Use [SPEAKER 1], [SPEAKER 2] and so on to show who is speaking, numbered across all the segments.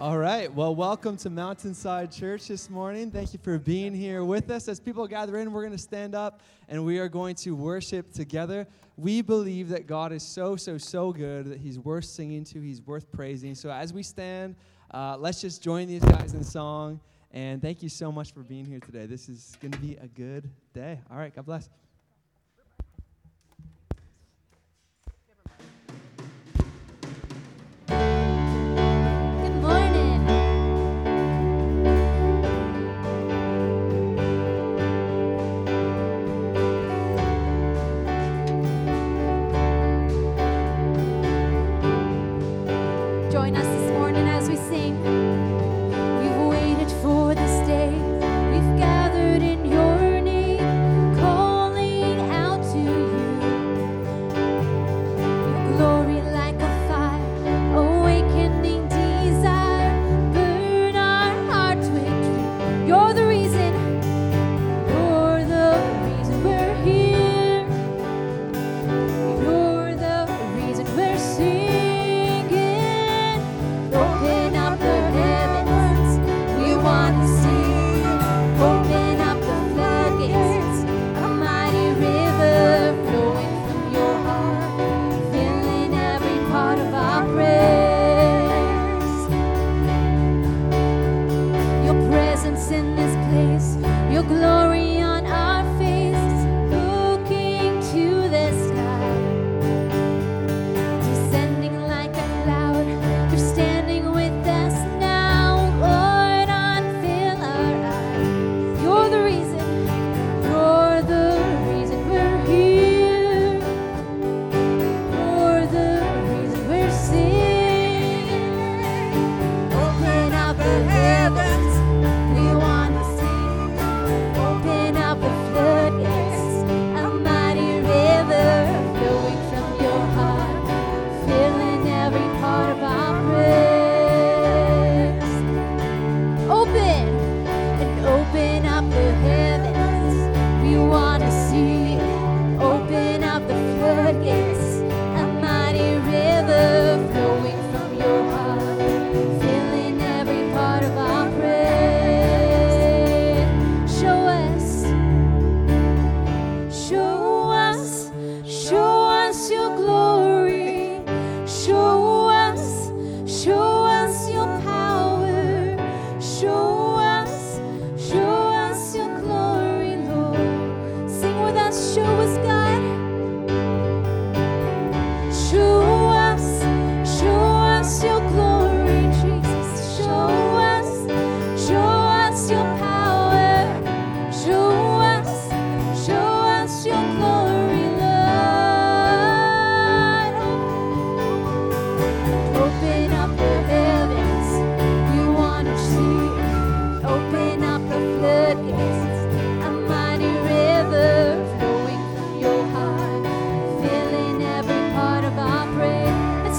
[SPEAKER 1] All right. Well, welcome to Mountainside Church this morning. Thank you for being here with us. As people gather in, we're going to stand up and we are going to worship together. We believe that God is so, so, so good that He's worth singing to, He's worth praising. So as we stand, uh, let's just join these guys in song. And thank you so much for being here today. This is going to be a good day. All right. God bless.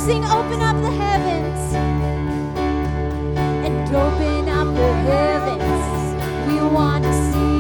[SPEAKER 1] sing, open up the heavens. And open up the heavens. We want to see.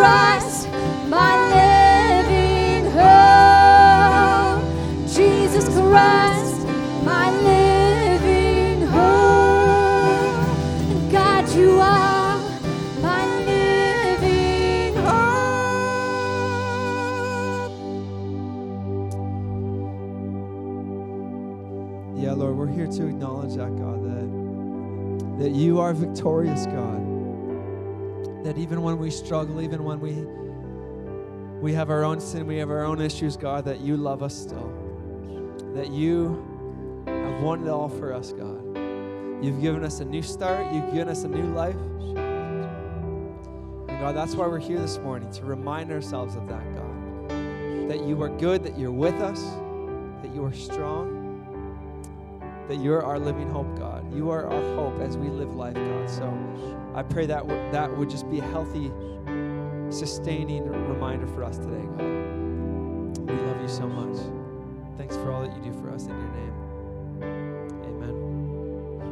[SPEAKER 1] Christ, my living hope. Jesus Christ, my living hope. God, you are my living hope.
[SPEAKER 2] Yeah, Lord, we're here to acknowledge that, God, that, that you are victorious, God. Even when we struggle, even when we we have our own sin, we have our own issues, God, that you love us still. That you have won it all for us, God. You've given us a new start, you've given us a new life. And God, that's why we're here this morning, to remind ourselves of that, God. That you are good, that you're with us, that you are strong that you're our living hope, God. You are our hope as we live life, God. So I pray that w- that would just be a healthy, sustaining reminder for us today, God. We love you so much. Thanks for all that you do for us in your name. Amen.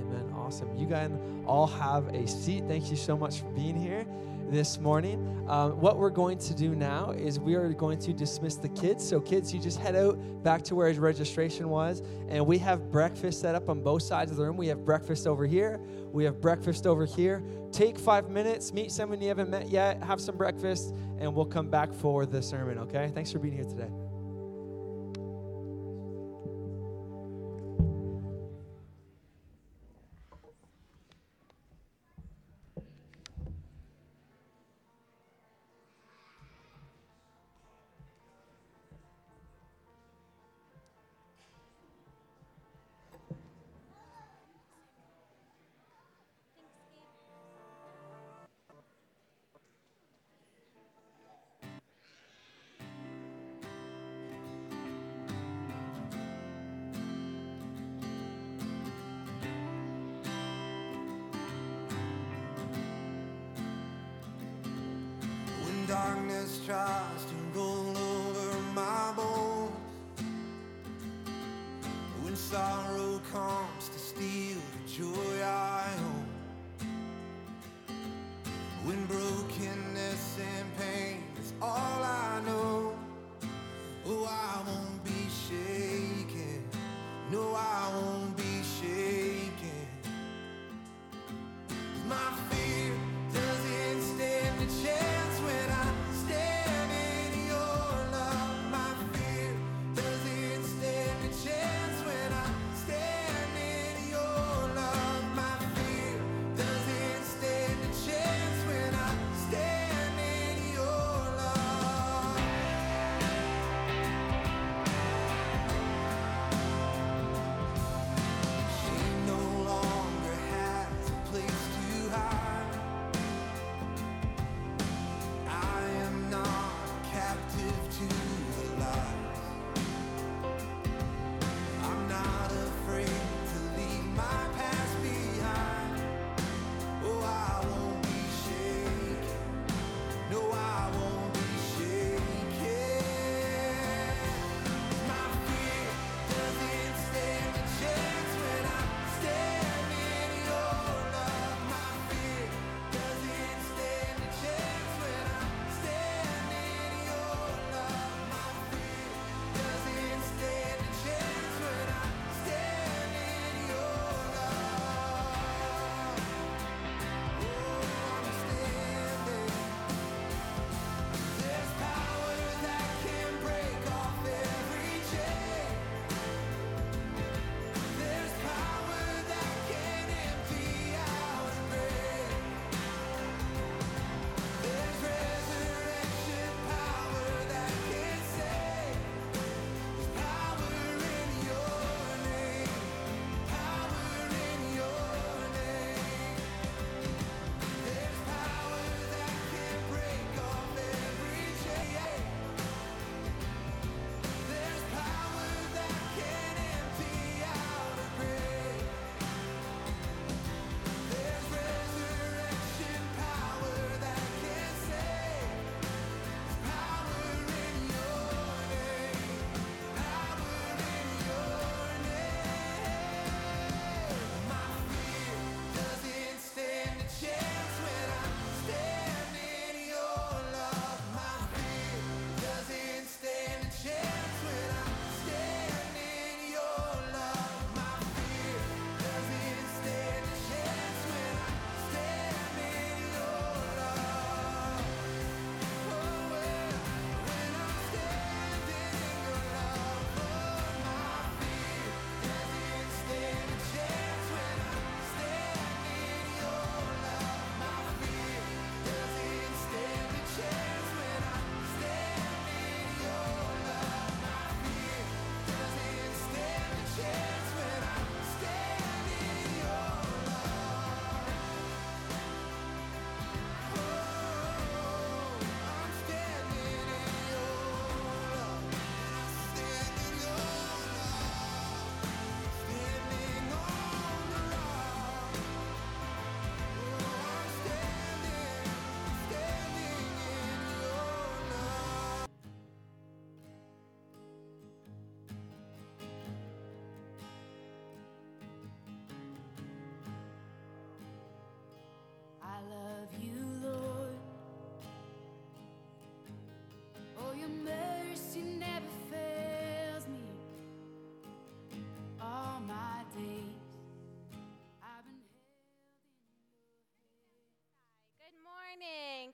[SPEAKER 2] Amen. Awesome. You guys all have a seat. Thank you so much for being here this morning. Um, what we're going to do now is we are going to dismiss the kids. So, kids, you just head out back to where registration was, and we have breakfast set up on both sides of the room. We have breakfast over here, we have breakfast over here. Take five minutes, meet someone you haven't met yet, have some breakfast, and we'll come back for the sermon, okay? Thanks for being here today.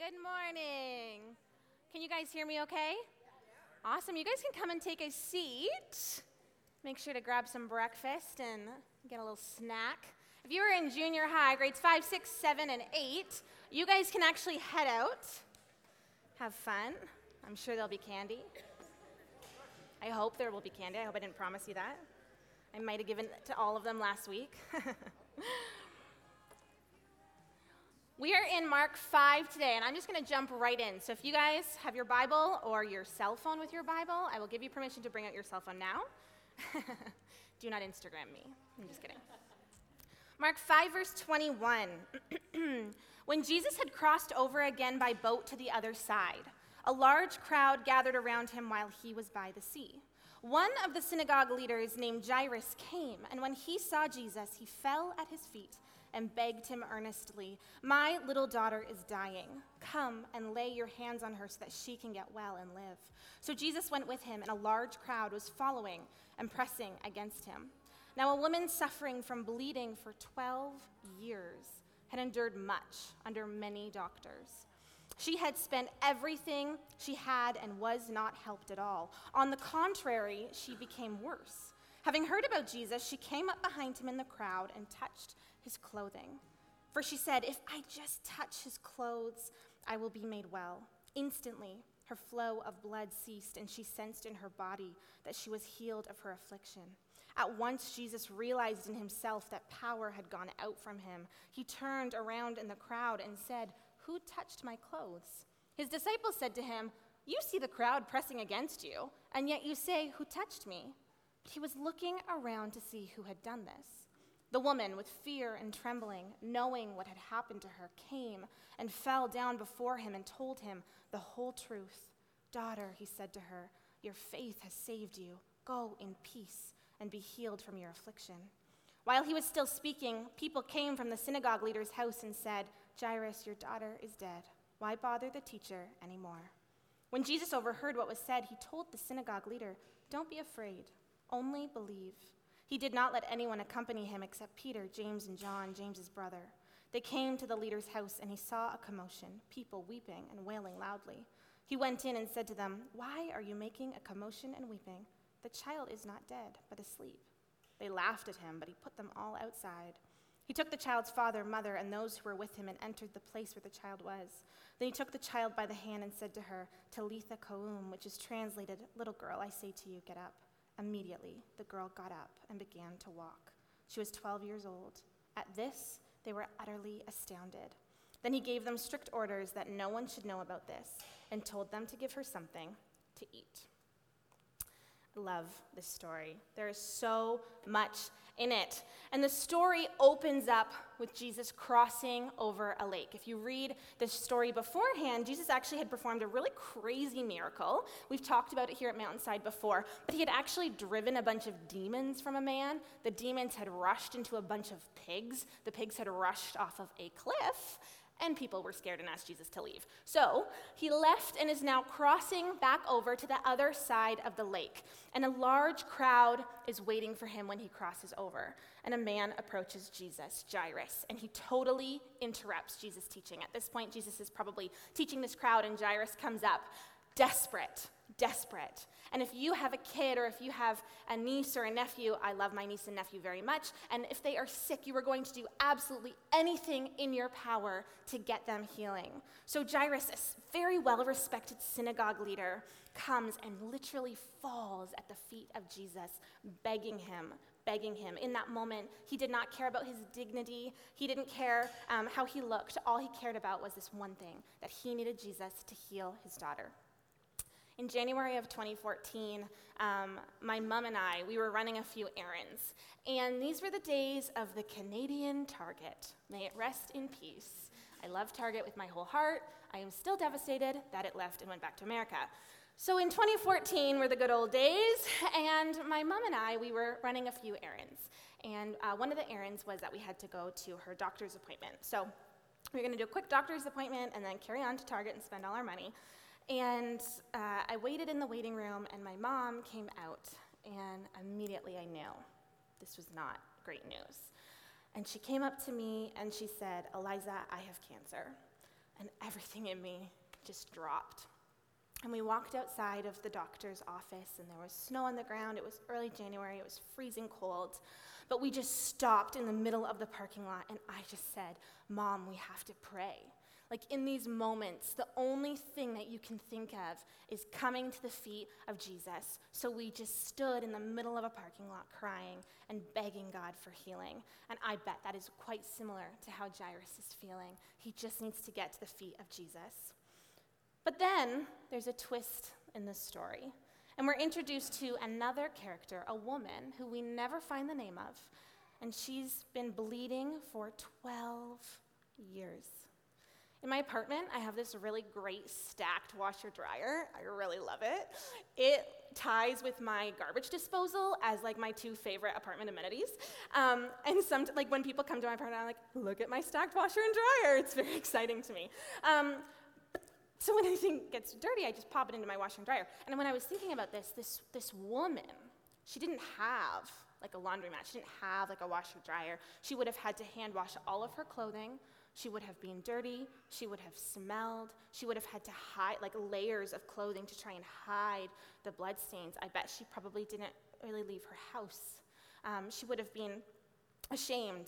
[SPEAKER 3] Good morning. Can you guys hear me okay? Awesome. You guys can come and take a seat. Make sure to grab some breakfast and get a little snack. If you were in junior high, grades five, six, seven, and eight, you guys can actually head out, have fun. I'm sure there'll be candy. I hope there will be candy. I hope I didn't promise you that. I might have given it to all of them last week. We are in Mark 5 today, and I'm just going to jump right in. So, if you guys have your Bible or your cell phone with your Bible, I will give you permission to bring out your cell phone now. Do not Instagram me. I'm just kidding. Mark 5, verse 21. when Jesus had crossed over again by boat to the other side, a large crowd gathered around him while he was by the sea. One of the synagogue leaders named Jairus came, and when he saw Jesus, he fell at his feet and begged him earnestly, My little daughter is dying. Come and lay your hands on her so that she can get well and live. So Jesus went with him, and a large crowd was following and pressing against him. Now, a woman suffering from bleeding for 12 years had endured much under many doctors. She had spent everything she had and was not helped at all. On the contrary, she became worse. Having heard about Jesus, she came up behind him in the crowd and touched his clothing. For she said, If I just touch his clothes, I will be made well. Instantly, her flow of blood ceased, and she sensed in her body that she was healed of her affliction. At once, Jesus realized in himself that power had gone out from him. He turned around in the crowd and said, Who touched my clothes? His disciples said to him, You see the crowd pressing against you, and yet you say, Who touched me? He was looking around to see who had done this. The woman, with fear and trembling, knowing what had happened to her, came and fell down before him and told him the whole truth. Daughter, he said to her, your faith has saved you. Go in peace and be healed from your affliction. While he was still speaking, people came from the synagogue leader's house and said, Jairus, your daughter is dead. Why bother the teacher anymore? When Jesus overheard what was said, he told the synagogue leader, Don't be afraid, only believe. He did not let anyone accompany him except Peter, James, and John, James's brother. They came to the leader's house, and he saw a commotion, people weeping and wailing loudly. He went in and said to them, Why are you making a commotion and weeping? The child is not dead, but asleep. They laughed at him, but he put them all outside. He took the child's father, mother, and those who were with him and entered the place where the child was. Then he took the child by the hand and said to her, Talitha koum, which is translated, Little girl, I say to you, get up. Immediately, the girl got up and began to walk. She was 12 years old. At this, they were utterly astounded. Then he gave them strict orders that no one should know about this and told them to give her something to eat. I love this story. There is so much in it. And the story opens up with Jesus crossing over a lake. If you read the story beforehand, Jesus actually had performed a really crazy miracle. We've talked about it here at Mountainside before, but he had actually driven a bunch of demons from a man. The demons had rushed into a bunch of pigs. The pigs had rushed off of a cliff and people were scared and asked Jesus to leave. So he left and is now crossing back over to the other side of the lake. And a large crowd is waiting for him when he crosses over. And a man approaches Jesus, Jairus, and he totally interrupts Jesus' teaching. At this point, Jesus is probably teaching this crowd, and Jairus comes up, desperate, desperate. And if you have a kid or if you have a niece or a nephew, I love my niece and nephew very much. And if they are sick, you are going to do absolutely anything in your power to get them healing. So Jairus, a very well respected synagogue leader, comes and literally falls at the feet of Jesus, begging him. Begging him. In that moment, he did not care about his dignity. He didn't care um, how he looked. All he cared about was this one thing that he needed Jesus to heal his daughter. In January of 2014, um, my mom and I, we were running a few errands. And these were the days of the Canadian Target. May it rest in peace. I love Target with my whole heart. I am still devastated that it left and went back to America. So in 2014 were the good old days, and my mom and I, we were running a few errands. And uh, one of the errands was that we had to go to her doctor's appointment. So we were going to do a quick doctor's appointment and then carry on to Target and spend all our money. And uh, I waited in the waiting room, and my mom came out, and immediately I knew this was not great news. And she came up to me and she said, Eliza, I have cancer. and everything in me just dropped. And we walked outside of the doctor's office, and there was snow on the ground. It was early January, it was freezing cold. But we just stopped in the middle of the parking lot, and I just said, Mom, we have to pray. Like in these moments, the only thing that you can think of is coming to the feet of Jesus. So we just stood in the middle of a parking lot crying and begging God for healing. And I bet that is quite similar to how Jairus is feeling. He just needs to get to the feet of Jesus. But then there's a twist in the story. And we're introduced to another character, a woman who we never find the name of. And she's been bleeding for 12 years. In my apartment, I have this really great stacked washer dryer. I really love it. It ties with my garbage disposal as like my two favorite apartment amenities. Um, and some like when people come to my apartment, I'm like, look at my stacked washer and dryer. It's very exciting to me. Um, so when anything gets dirty, I just pop it into my washer and dryer. And when I was thinking about this, this this woman, she didn't have like a laundromat. She didn't have like a washer dryer. She would have had to hand wash all of her clothing. She would have been dirty. She would have smelled. She would have had to hide, like layers of clothing to try and hide the bloodstains. I bet she probably didn't really leave her house. Um, she would have been ashamed.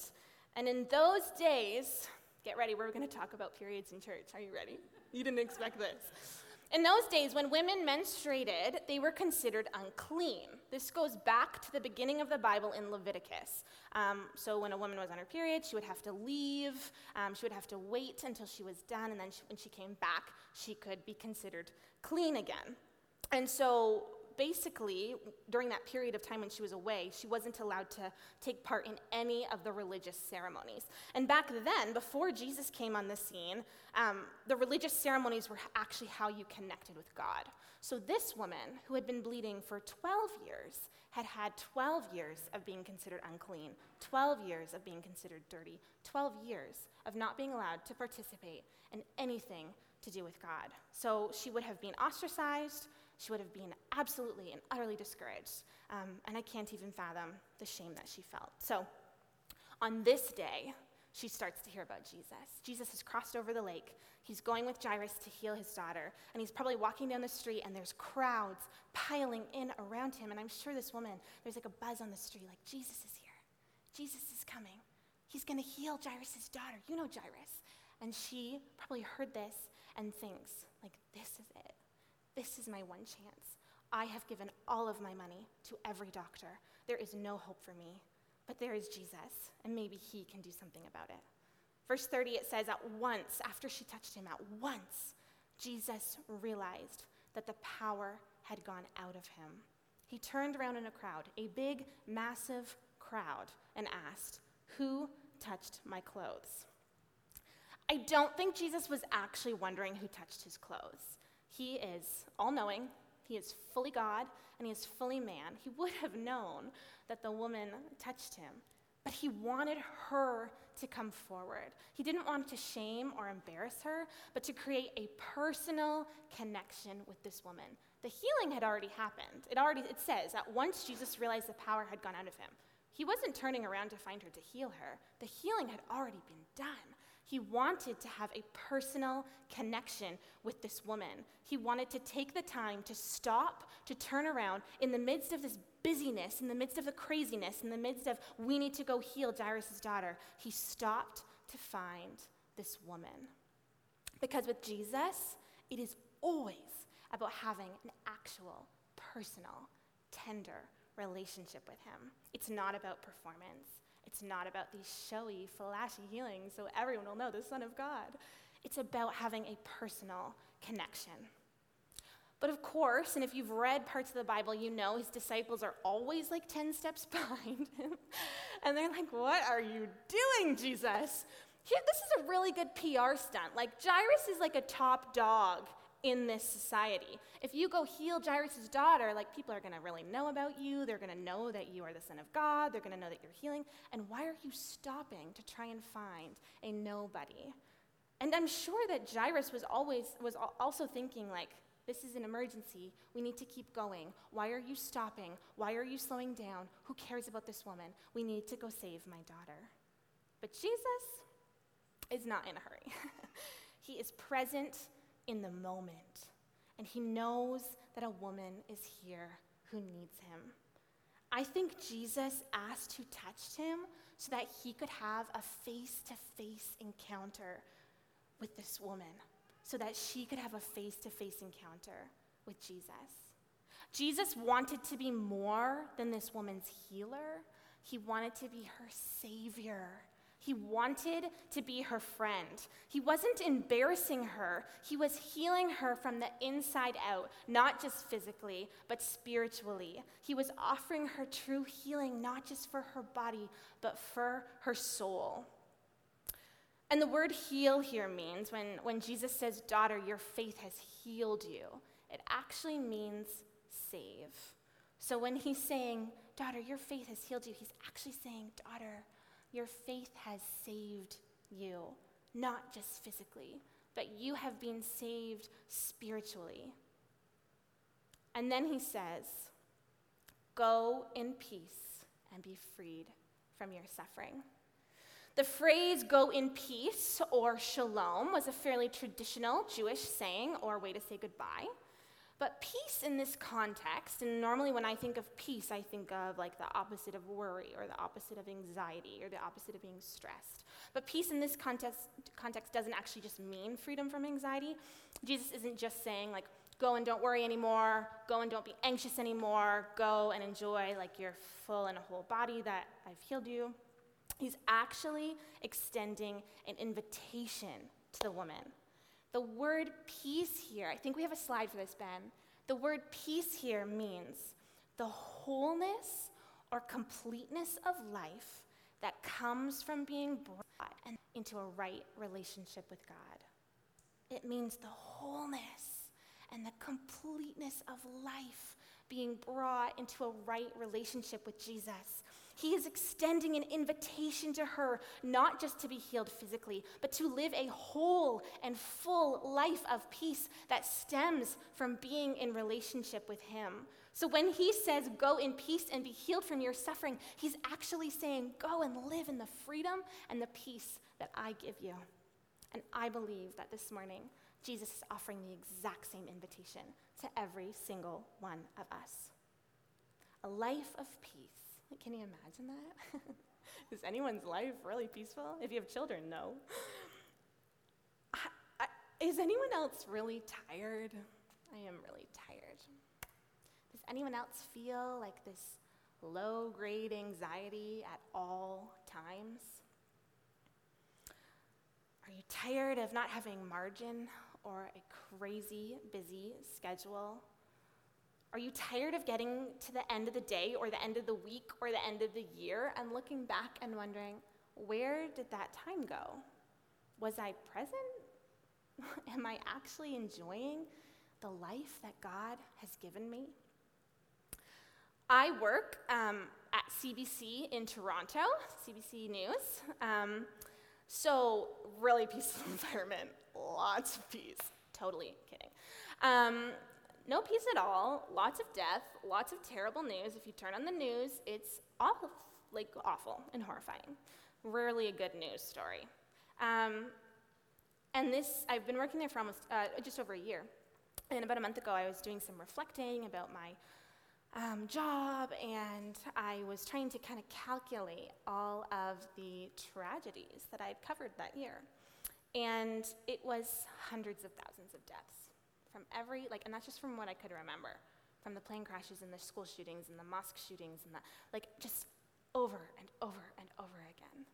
[SPEAKER 3] And in those days, get ready, we're going to talk about periods in church. Are you ready? You didn't expect this. In those days, when women menstruated, they were considered unclean. This goes back to the beginning of the Bible in Leviticus. Um, so, when a woman was on her period, she would have to leave, um, she would have to wait until she was done, and then she, when she came back, she could be considered clean again. And so, basically, during that period of time when she was away, she wasn't allowed to take part in any of the religious ceremonies. And back then, before Jesus came on the scene, um, the religious ceremonies were actually how you connected with God. So this woman, who had been bleeding for 12 years, had had 12 years of being considered unclean, 12 years of being considered dirty, 12 years of not being allowed to participate in anything to do with God. So she would have been ostracized, she would have been absolutely and utterly discouraged. Um, and I can't even fathom the shame that she felt. So on this day, she starts to hear about Jesus. Jesus has crossed over the lake. He's going with Jairus to heal his daughter. And he's probably walking down the street, and there's crowds piling in around him. And I'm sure this woman, there's like a buzz on the street, like, Jesus is here. Jesus is coming. He's going to heal Jairus' daughter. You know Jairus. And she probably heard this and thinks, like, this is it. This is my one chance. I have given all of my money to every doctor. There is no hope for me, but there is Jesus, and maybe he can do something about it. Verse 30, it says, At once, after she touched him, at once, Jesus realized that the power had gone out of him. He turned around in a crowd, a big, massive crowd, and asked, Who touched my clothes? I don't think Jesus was actually wondering who touched his clothes. He is all knowing, he is fully God, and he is fully man. He would have known that the woman touched him, but he wanted her to come forward. He didn't want to shame or embarrass her, but to create a personal connection with this woman. The healing had already happened. It already it says that once Jesus realized the power had gone out of him, he wasn't turning around to find her to heal her. The healing had already been done. He wanted to have a personal connection with this woman. He wanted to take the time to stop, to turn around in the midst of this busyness, in the midst of the craziness, in the midst of we need to go heal Jairus' daughter. He stopped to find this woman. Because with Jesus, it is always about having an actual, personal, tender relationship with Him. It's not about performance. It's not about these showy, flashy healings so everyone will know the Son of God. It's about having a personal connection. But of course, and if you've read parts of the Bible, you know his disciples are always like 10 steps behind him. and they're like, What are you doing, Jesus? Here, this is a really good PR stunt. Like, Jairus is like a top dog in this society. If you go heal Jairus' daughter, like people are going to really know about you. They're going to know that you are the son of God. They're going to know that you're healing. And why are you stopping to try and find a nobody? And I'm sure that Jairus was always was also thinking like this is an emergency. We need to keep going. Why are you stopping? Why are you slowing down? Who cares about this woman? We need to go save my daughter. But Jesus is not in a hurry. He is present in the moment, and he knows that a woman is here who needs him. I think Jesus asked who touched him so that he could have a face to face encounter with this woman, so that she could have a face to face encounter with Jesus. Jesus wanted to be more than this woman's healer, he wanted to be her savior. He wanted to be her friend. He wasn't embarrassing her, he was healing her from the inside out, not just physically, but spiritually. He was offering her true healing, not just for her body, but for her soul. And the word heal here means when, when Jesus says, Daughter, your faith has healed you, it actually means save. So when he's saying, Daughter, your faith has healed you, he's actually saying, Daughter, your faith has saved you, not just physically, but you have been saved spiritually. And then he says, Go in peace and be freed from your suffering. The phrase go in peace or shalom was a fairly traditional Jewish saying or way to say goodbye. But peace in this context, and normally when I think of peace, I think of like the opposite of worry or the opposite of anxiety or the opposite of being stressed. But peace in this context, context doesn't actually just mean freedom from anxiety. Jesus isn't just saying, like, go and don't worry anymore, go and don't be anxious anymore, go and enjoy like your full and whole body that I've healed you. He's actually extending an invitation to the woman. The word peace here, I think we have a slide for this, Ben. The word peace here means the wholeness or completeness of life that comes from being brought into a right relationship with God. It means the wholeness and the completeness of life being brought into a right relationship with Jesus. He is extending an invitation to her, not just to be healed physically, but to live a whole and full life of peace that stems from being in relationship with Him. So when He says, Go in peace and be healed from your suffering, He's actually saying, Go and live in the freedom and the peace that I give you. And I believe that this morning, Jesus is offering the exact same invitation to every single one of us a life of peace can you imagine that? Is anyone's life really peaceful? If you have children, no. Is anyone else really tired? I am really tired. Does anyone else feel like this low grade anxiety at all times? Are you tired of not having margin or a crazy busy schedule? Are you tired of getting to the end of the day or the end of the week or the end of the year and looking back and wondering, where did that time go? Was I present? Am I actually enjoying the life that God has given me? I work um, at CBC in Toronto, CBC News. Um, so, really peaceful environment, lots of peace. Totally kidding. Um, no peace at all, lots of death, lots of terrible news. If you turn on the news, it's awful, like awful and horrifying. Rarely a good news story. Um, and this, I've been working there for almost uh, just over a year. And about a month ago, I was doing some reflecting about my um, job, and I was trying to kind of calculate all of the tragedies that I'd covered that year. And it was hundreds of thousands of deaths from every, like, and that's just from what I could remember from the plane crashes and the school shootings and the mosque shootings and the, like, just over and over and over again.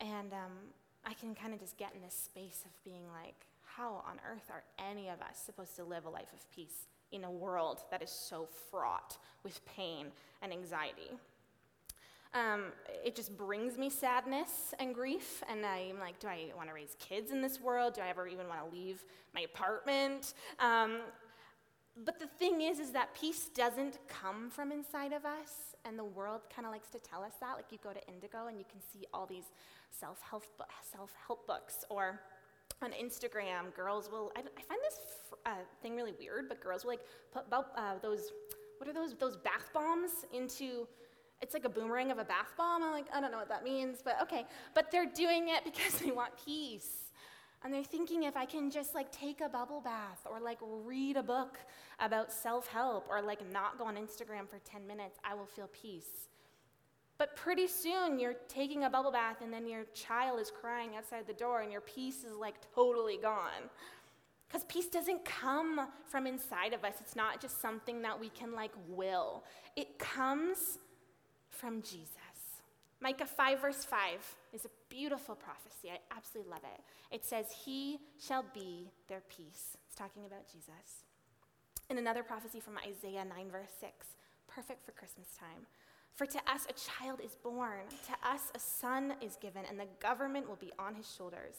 [SPEAKER 3] And um, I can kind of just get in this space of being like, how on earth are any of us supposed to live a life of peace in a world that is so fraught with pain and anxiety? Um, it just brings me sadness and grief, and I'm like, do I want to raise kids in this world? Do I ever even want to leave my apartment? Um, but the thing is, is that peace doesn't come from inside of us, and the world kind of likes to tell us that. Like you go to Indigo and you can see all these self-help self-help books, or on Instagram, girls will. I, I find this uh, thing really weird, but girls will like put uh, those. What are those? Those bath bombs into it's like a boomerang of a bath bomb. I'm like, I don't know what that means, but okay. But they're doing it because they want peace. And they're thinking if I can just like take a bubble bath or like read a book about self help or like not go on Instagram for 10 minutes, I will feel peace. But pretty soon you're taking a bubble bath and then your child is crying outside the door and your peace is like totally gone. Because peace doesn't come from inside of us. It's not just something that we can like will. It comes from Jesus. Micah 5, verse 5 is a beautiful prophecy. I absolutely love it. It says, He shall be their peace. It's talking about Jesus. And another prophecy from Isaiah 9, verse 6, perfect for Christmas time. For to us a child is born, to us a son is given, and the government will be on his shoulders.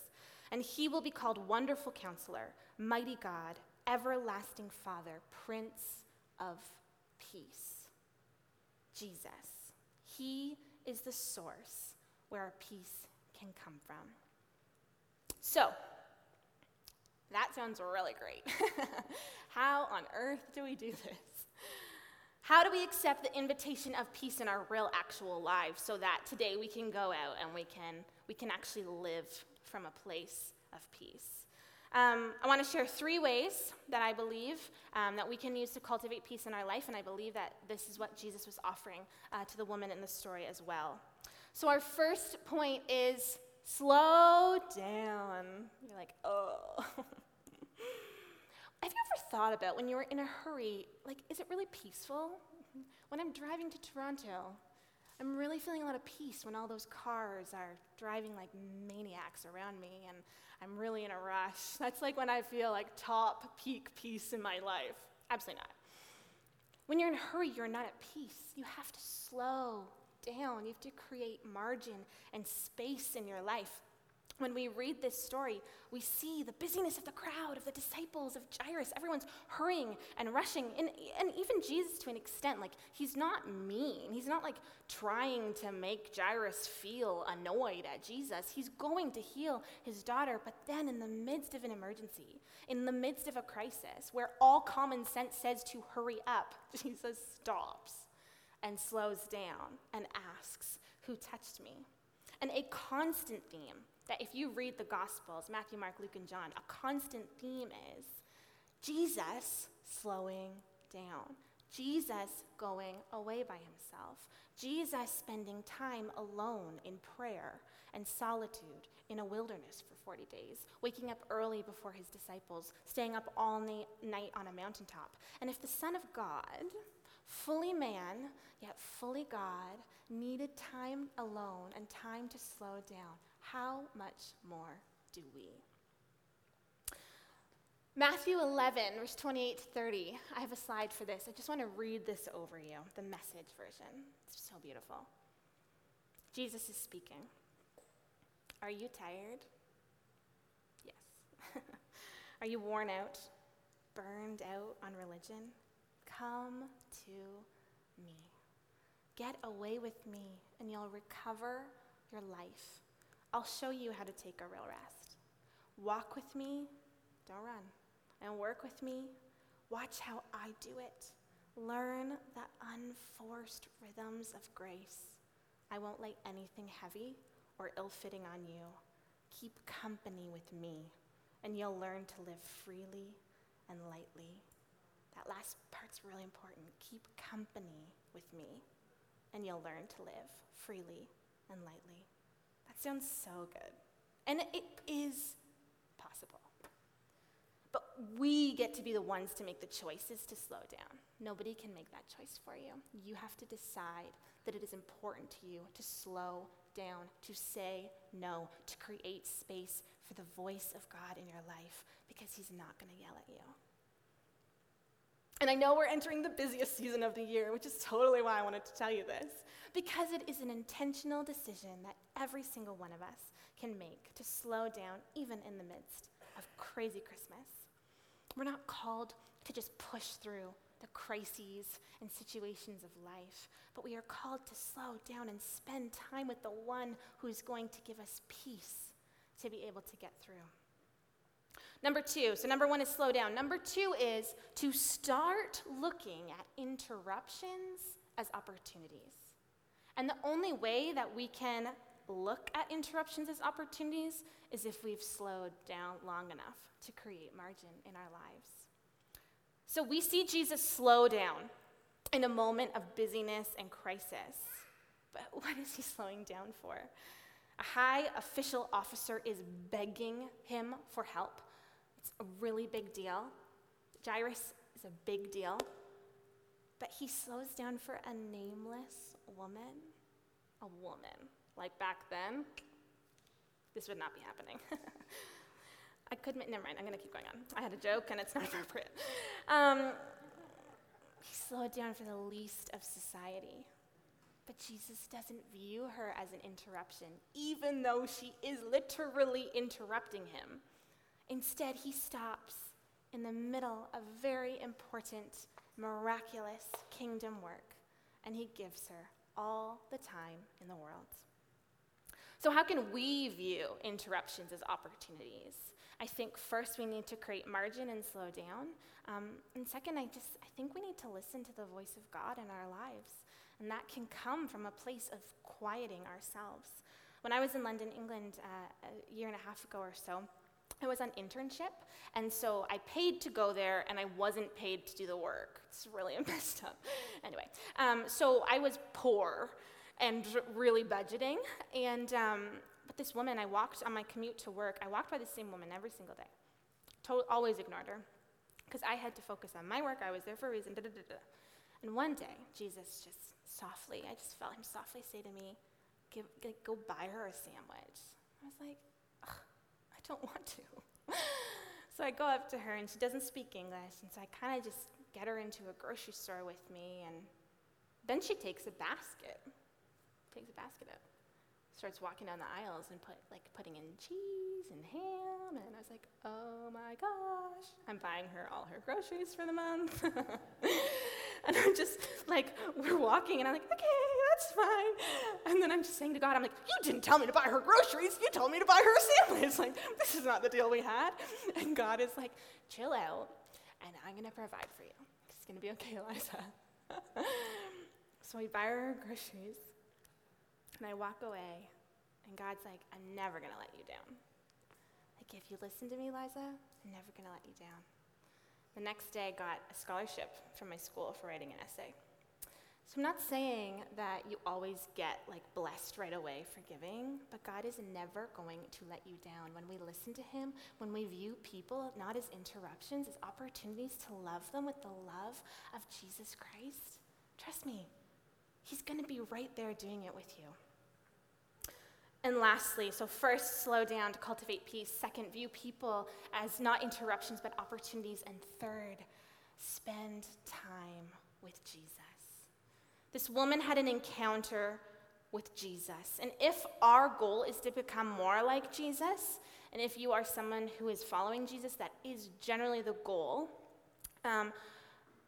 [SPEAKER 3] And he will be called Wonderful Counselor, Mighty God, Everlasting Father, Prince of Peace. Jesus. He is the source where our peace can come from. So, that sounds really great. How on earth do we do this? How do we accept the invitation of peace in our real actual lives so that today we can go out and we can, we can actually live from a place of peace? Um, I want to share three ways that I believe um, that we can use to cultivate peace in our life, and I believe that this is what Jesus was offering uh, to the woman in the story as well. So, our first point is slow down. You're like, oh. Have you ever thought about when you're in a hurry, like, is it really peaceful? When I'm driving to Toronto, I'm really feeling a lot of peace when all those cars are driving like maniacs around me and I'm really in a rush. That's like when I feel like top peak peace in my life. Absolutely not. When you're in a hurry, you're not at peace. You have to slow down, you have to create margin and space in your life when we read this story, we see the busyness of the crowd, of the disciples, of Jairus. Everyone's hurrying and rushing. And, and even Jesus, to an extent, like, he's not mean. He's not like trying to make Jairus feel annoyed at Jesus. He's going to heal his daughter, but then in the midst of an emergency, in the midst of a crisis, where all common sense says to hurry up, Jesus stops and slows down and asks, Who touched me? And a constant theme that if you read the Gospels, Matthew, Mark, Luke, and John, a constant theme is Jesus slowing down, Jesus going away by himself, Jesus spending time alone in prayer and solitude in a wilderness for 40 days, waking up early before his disciples, staying up all night on a mountaintop. And if the Son of God, fully man, yet fully God, needed time alone and time to slow down, how much more do we? Matthew 11, verse 28 to 30. I have a slide for this. I just want to read this over you, the message version. It's so beautiful. Jesus is speaking. Are you tired? Yes. Are you worn out, burned out on religion? Come to me. Get away with me, and you'll recover your life. I'll show you how to take a real rest. Walk with me, don't run, and work with me. Watch how I do it. Learn the unforced rhythms of grace. I won't lay anything heavy or ill fitting on you. Keep company with me, and you'll learn to live freely and lightly. That last part's really important. Keep company with me, and you'll learn to live freely and lightly. Sounds so good. And it is possible. But we get to be the ones to make the choices to slow down. Nobody can make that choice for you. You have to decide that it is important to you to slow down, to say no, to create space for the voice of God in your life because He's not going to yell at you. And I know we're entering the busiest season of the year, which is totally why I wanted to tell you this, because it is an intentional decision that every single one of us can make to slow down, even in the midst of crazy Christmas. We're not called to just push through the crises and situations of life, but we are called to slow down and spend time with the one who's going to give us peace to be able to get through. Number two, so number one is slow down. Number two is to start looking at interruptions as opportunities. And the only way that we can look at interruptions as opportunities is if we've slowed down long enough to create margin in our lives. So we see Jesus slow down in a moment of busyness and crisis. But what is he slowing down for? A high official officer is begging him for help. It's a really big deal. Jairus is a big deal. But he slows down for a nameless woman. A woman. Like back then, this would not be happening. I could, never mind, I'm gonna keep going on. I had a joke and it's not appropriate. Um, he slowed down for the least of society. But Jesus doesn't view her as an interruption, even though she is literally interrupting him. Instead, he stops in the middle of very important, miraculous kingdom work, and he gives her all the time in the world. So, how can we view interruptions as opportunities? I think first we need to create margin and slow down. Um, and second, I just I think we need to listen to the voice of God in our lives. And that can come from a place of quieting ourselves. When I was in London, England, uh, a year and a half ago or so, I was on internship, and so I paid to go there, and I wasn't paid to do the work. It's really messed up. Anyway, um, so I was poor and really budgeting, and um, but this woman, I walked on my commute to work. I walked by the same woman every single day. To- always ignored her, because I had to focus on my work. I was there for a reason. Da, da, da. And one day, Jesus just softly, I just felt him softly say to me, Give, go buy her a sandwich. I was like, don't want to. so I go up to her, and she doesn't speak English, and so I kind of just get her into a grocery store with me, and then she takes a basket, takes a basket up, starts walking down the aisles and put like putting in cheese and ham, and I was like, oh my gosh, I'm buying her all her groceries for the month. and I'm just like, we're walking, and I'm like, okay, that's fine. And then I'm just saying to God, I'm like, you didn't tell me to buy her groceries. You told me to buy her a sandwich. Like, this is not the deal we had. And God is like, chill out, and I'm going to provide for you. It's going to be okay, Eliza. so we buy her groceries, and I walk away, and God's like, I'm never going to let you down. Like, if you listen to me, Liza, I'm never going to let you down. The next day, I got a scholarship from my school for writing an essay. So I'm not saying that you always get like blessed right away for giving, but God is never going to let you down. When we listen to him, when we view people not as interruptions, as opportunities to love them with the love of Jesus Christ, trust me, he's going to be right there doing it with you. And lastly, so first, slow down to cultivate peace. Second, view people as not interruptions but opportunities. And third, spend time with Jesus. This woman had an encounter with Jesus. And if our goal is to become more like Jesus, and if you are someone who is following Jesus, that is generally the goal. Um,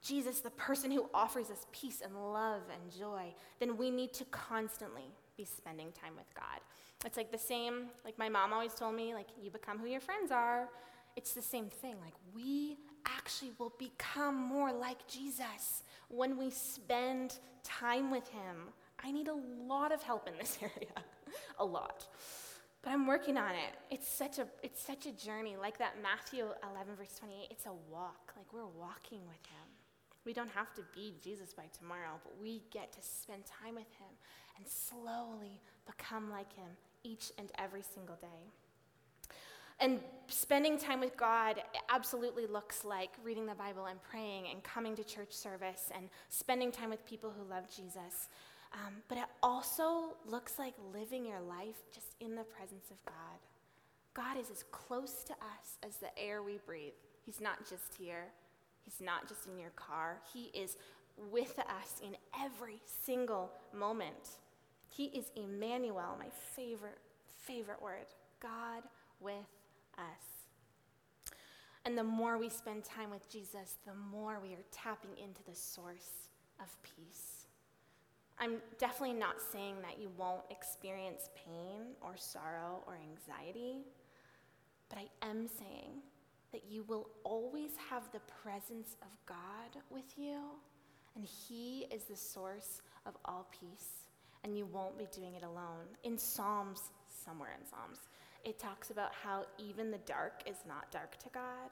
[SPEAKER 3] Jesus, the person who offers us peace and love and joy, then we need to constantly be spending time with God. It's like the same, like my mom always told me, like, you become who your friends are. It's the same thing. Like, we actually will become more like Jesus when we spend time with Him. I need a lot of help in this area, a lot. But I'm working on it. It's such a it's such a journey. Like that Matthew 11 verse 28, it's a walk. Like we're walking with him. We don't have to be Jesus by tomorrow, but we get to spend time with him and slowly become like him each and every single day. And spending time with God absolutely looks like reading the Bible and praying and coming to church service and spending time with people who love Jesus. Um, but it also looks like living your life just in the presence of God. God is as close to us as the air we breathe. He's not just here, He's not just in your car. He is with us in every single moment. He is Emmanuel, my favorite, favorite word. God with us. And the more we spend time with Jesus, the more we are tapping into the source of peace. I'm definitely not saying that you won't experience pain or sorrow or anxiety, but I am saying that you will always have the presence of God with you, and He is the source of all peace. and you won't be doing it alone. In Psalms, somewhere in Psalms, it talks about how even the dark is not dark to God.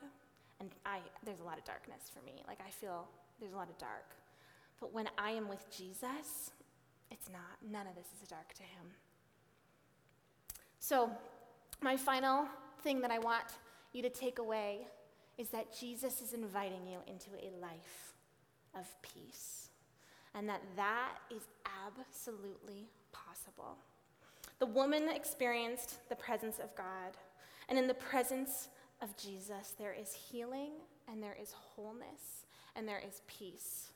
[SPEAKER 3] And I, there's a lot of darkness for me. Like, I feel there's a lot of dark. But when I am with Jesus, it's not. None of this is dark to him. So, my final thing that I want you to take away is that Jesus is inviting you into a life of peace. And that that is absolutely possible. The woman experienced the presence of God. And in the presence of Jesus, there is healing and there is wholeness and there is peace.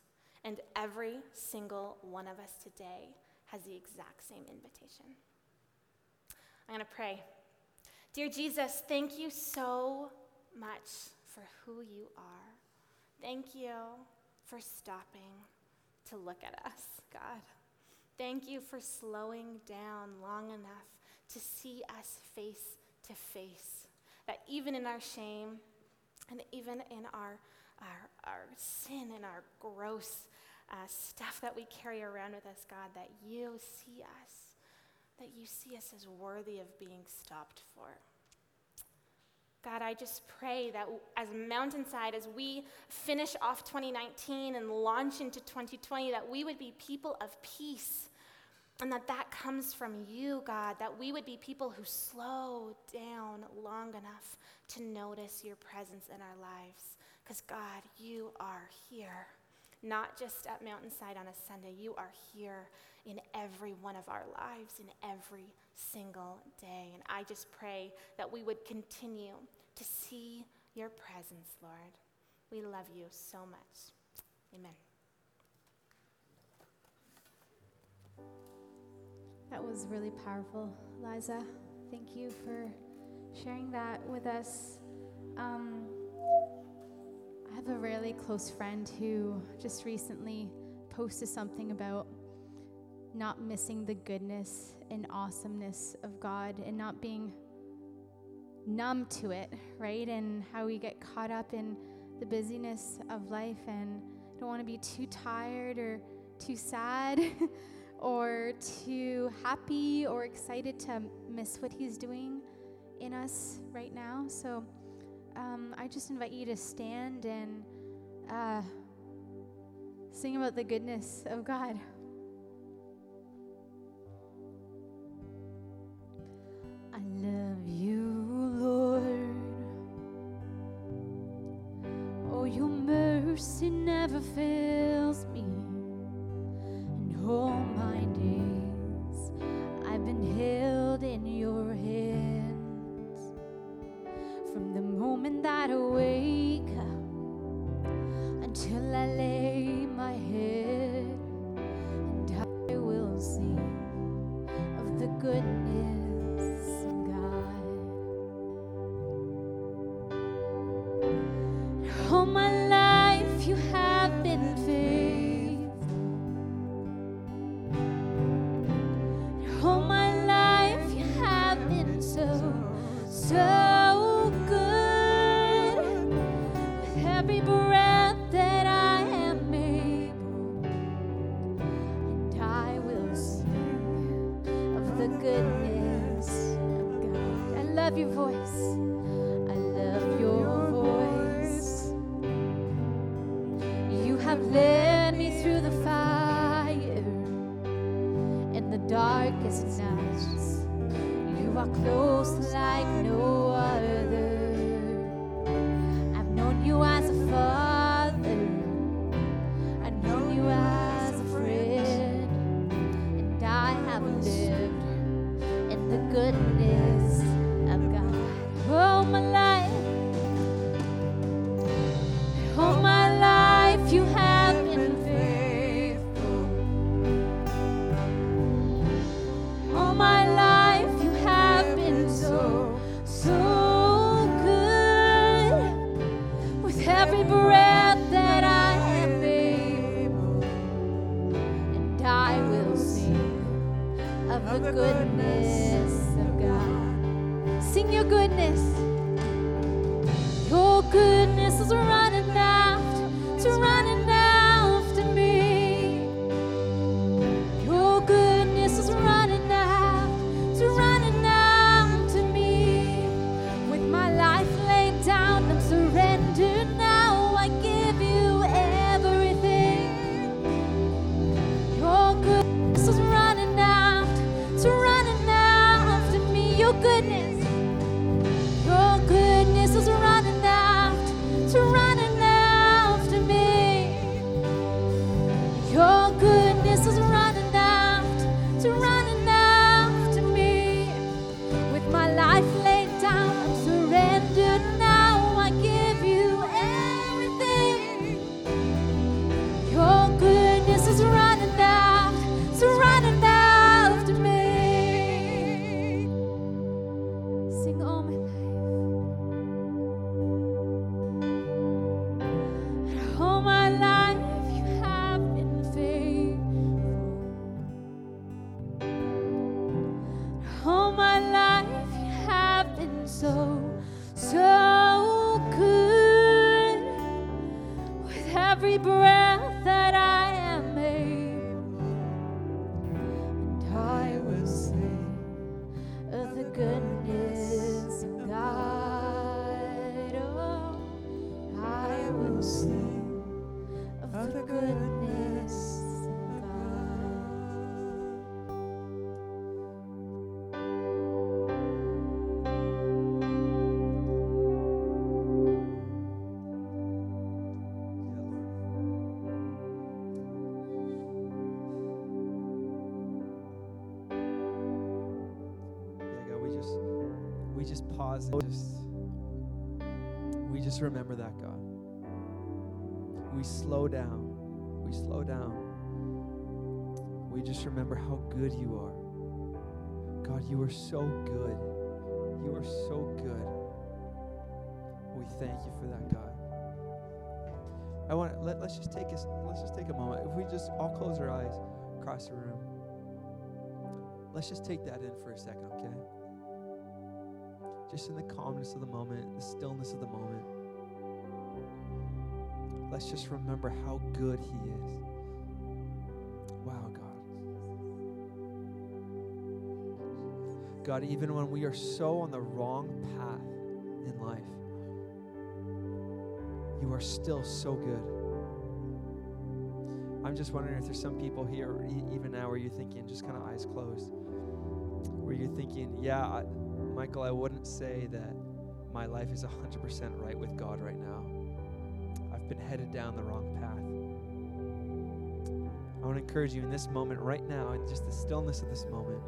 [SPEAKER 3] And every single one of us today has the exact same invitation. I'm going to pray. Dear Jesus, thank you so much for who you are. Thank you for stopping to look at us, God. Thank you for slowing down long enough to see us face to face. That even in our shame and even in our, our, our sin and our gross uh, stuff that we carry around with us, God, that you see us, that you see us as worthy of being stopped for. God, I just pray that as Mountainside, as we finish off 2019 and launch into 2020, that we would be people of peace. And that that comes from you, God, that we would be people who slow down long enough to notice your presence in our lives. Because, God, you are here, not just at Mountainside on a Sunday. You are here in every one of our lives, in every single day. And I just pray that we would continue to see your presence, Lord. We love you so much. Amen.
[SPEAKER 1] That was really powerful, Liza. Thank you for sharing that with us. Um, I have a really close friend who just recently posted something about not missing the goodness and awesomeness of God and not being numb to it, right? And how we get caught up in the busyness of life and don't want to be too tired or too sad or too happy or excited to miss what He's doing in us right now. So um, I just invite you to stand and uh, sing about the goodness of God. Never fails
[SPEAKER 2] we just we just pause just we just remember that, God. We slow down. We slow down. We just remember how good you are. God, you are so good. You are so good. We thank you for that, God. I want let, let's just take us let's just take a moment. If we just all close our eyes across the room. Let's just take that in for a second, okay? Just in the calmness of the moment, the stillness of the moment. Let's just remember how good He is. Wow, God. God, even when we are so on the wrong path in life, you are still so good. I'm just wondering if there's some people here, even now, where you're thinking, just kind of eyes closed, where you're thinking, yeah, I, Michael, I wouldn't say that my life is 100% right with God right now. I've been headed down the wrong path. I want to encourage you in this moment, right now, in just the stillness of this moment,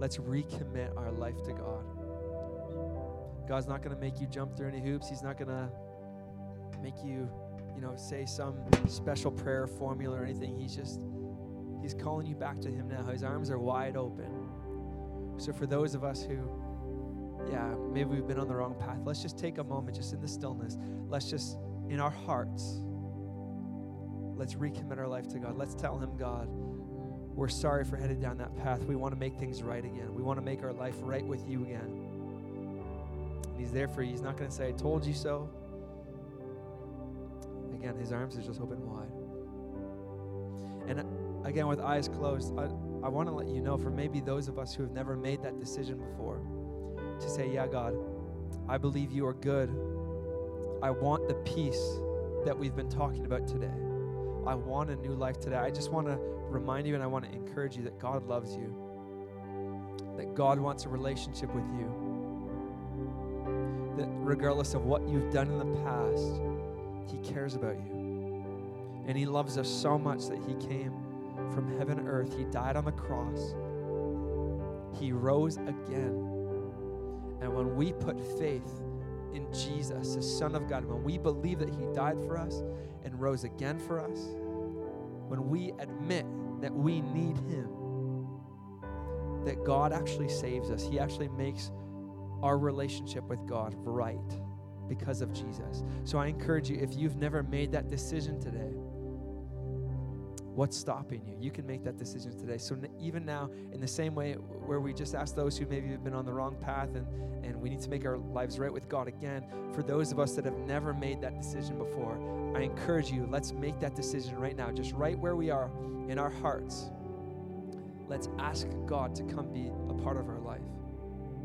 [SPEAKER 2] let's recommit our life to God. God's not going to make you jump through any hoops. He's not going to make you, you know, say some special prayer formula or anything. He's just, He's calling you back to Him now. His arms are wide open. So for those of us who, yeah, maybe we've been on the wrong path, let's just take a moment, just in the stillness. Let's just, in our hearts, let's recommit our life to God. Let's tell Him, God, we're sorry for headed down that path. We want to make things right again. We want to make our life right with you again. And He's there for you. He's not going to say, I told you so. Again, His arms are just open wide. And uh, again, with eyes closed, I, I want to let you know for maybe those of us who have never made that decision before to say, Yeah, God, I believe you are good. I want the peace that we've been talking about today. I want a new life today. I just want to remind you and I want to encourage you that God loves you, that God wants a relationship with you, that regardless of what you've done in the past, He cares about you. And He loves us so much that He came from heaven and earth. He died on the cross. He rose again. And when we put faith in Jesus, the Son of God, when we believe that He died for us and rose again for us, when we admit that we need Him, that God actually saves us, He actually makes our relationship with God right because of Jesus. So I encourage you, if you've never made that decision today, What's stopping you? You can make that decision today. So even now, in the same way where we just asked those who maybe have been on the wrong path and, and we need to make our lives right with God again, for those of us that have never made that decision before, I encourage you, let's make that decision right now, just right where we are in our hearts. Let's ask God to come be a part of our life.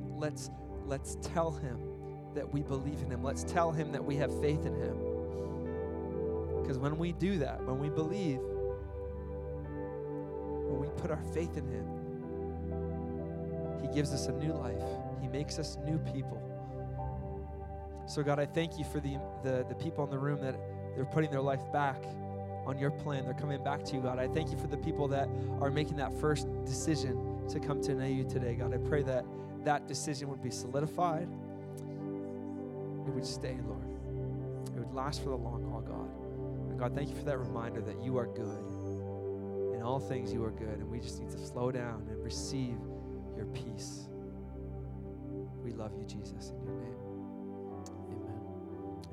[SPEAKER 2] Let's let's tell him that we believe in him. Let's tell him that we have faith in him. Because when we do that, when we believe, put our faith in Him, He gives us a new life, He makes us new people. So, God, I thank you for the, the, the people in the room that they're putting their life back on your plan. They're coming back to you, God. I thank you for the people that are making that first decision to come to know you today, God. I pray that that decision would be solidified. It would stay, Lord. It would last for the long haul, God. And God, thank you for that reminder that you are good. All things, you are good. And we just need to slow down and receive your peace. We love you, Jesus, in your name. Amen.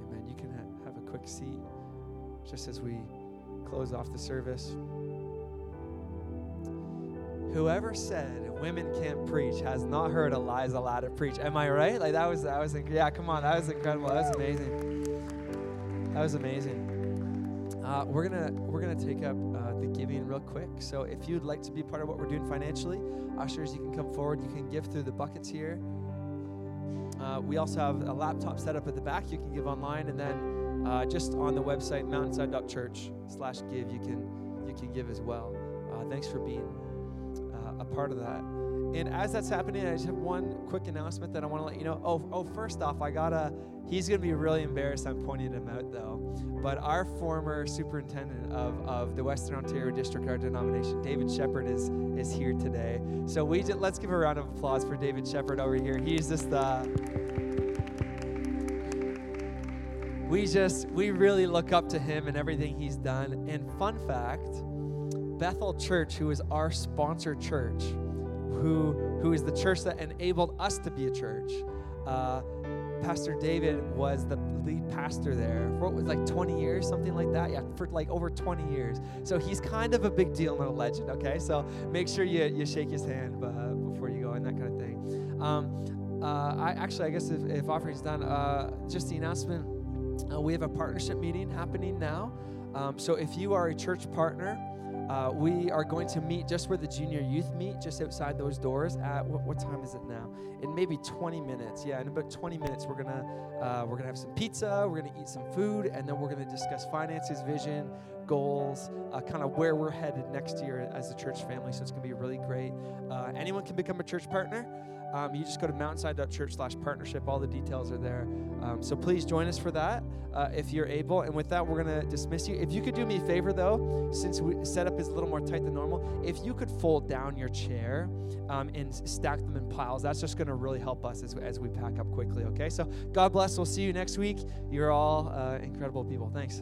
[SPEAKER 2] Amen. You can ha- have a quick seat just as we close off the service. Whoever said women can't preach has not heard Eliza Latta preach. Am I right? Like that was that was yeah. Come on, that was incredible. That was amazing. That was amazing. Uh, we're gonna we're gonna take up uh, the giving real quick. So if you'd like to be part of what we're doing financially, ushers, you can come forward. You can give through the buckets here. Uh, we also have a laptop set up at the back. You can give online, and then uh, just on the website mountainside.church/give, you can you can give as well. Uh, thanks for being uh, a part of that. And as that's happening, I just have one quick announcement that I want to let you know. Oh, oh, first off, I gotta. He's gonna be really embarrassed. I'm pointing him out though. But our former superintendent of, of the Western Ontario District, our denomination, David Shepard, is is here today. So we just, let's give a round of applause for David Shepard over here. He's just the we just we really look up to him and everything he's done. And fun fact, Bethel Church, who is our sponsor church, who who is the church that enabled us to be a church. Uh, Pastor David was the lead pastor there for what was like 20 years, something like that. Yeah, for like over 20 years. So he's kind of a big deal and a legend. Okay, so make sure you, you shake his hand uh, before you go and that kind of thing. Um, uh, I actually, I guess if, if offering's done, uh, just the announcement. Uh, we have a partnership meeting happening now. Um, so if you are a church partner, uh, we are going to meet just where the junior youth meet, just outside those doors. At what, what time is it now? In maybe 20 minutes. Yeah, in about 20 minutes, we're gonna uh, we're gonna have some pizza. We're gonna eat some food, and then we're gonna discuss finances, vision, goals, uh, kind of where we're headed next year as a church family. So it's gonna be really great. Uh, anyone can become a church partner. Um, you just go to mountainside.church slash partnership. All the details are there. Um, so please join us for that uh, if you're able. And with that, we're going to dismiss you. If you could do me a favor, though, since we setup is a little more tight than normal, if you could fold down your chair um, and stack them in piles, that's just going to really help us as, as we pack up quickly, okay? So God bless. We'll see you next week. You're all uh, incredible people. Thanks.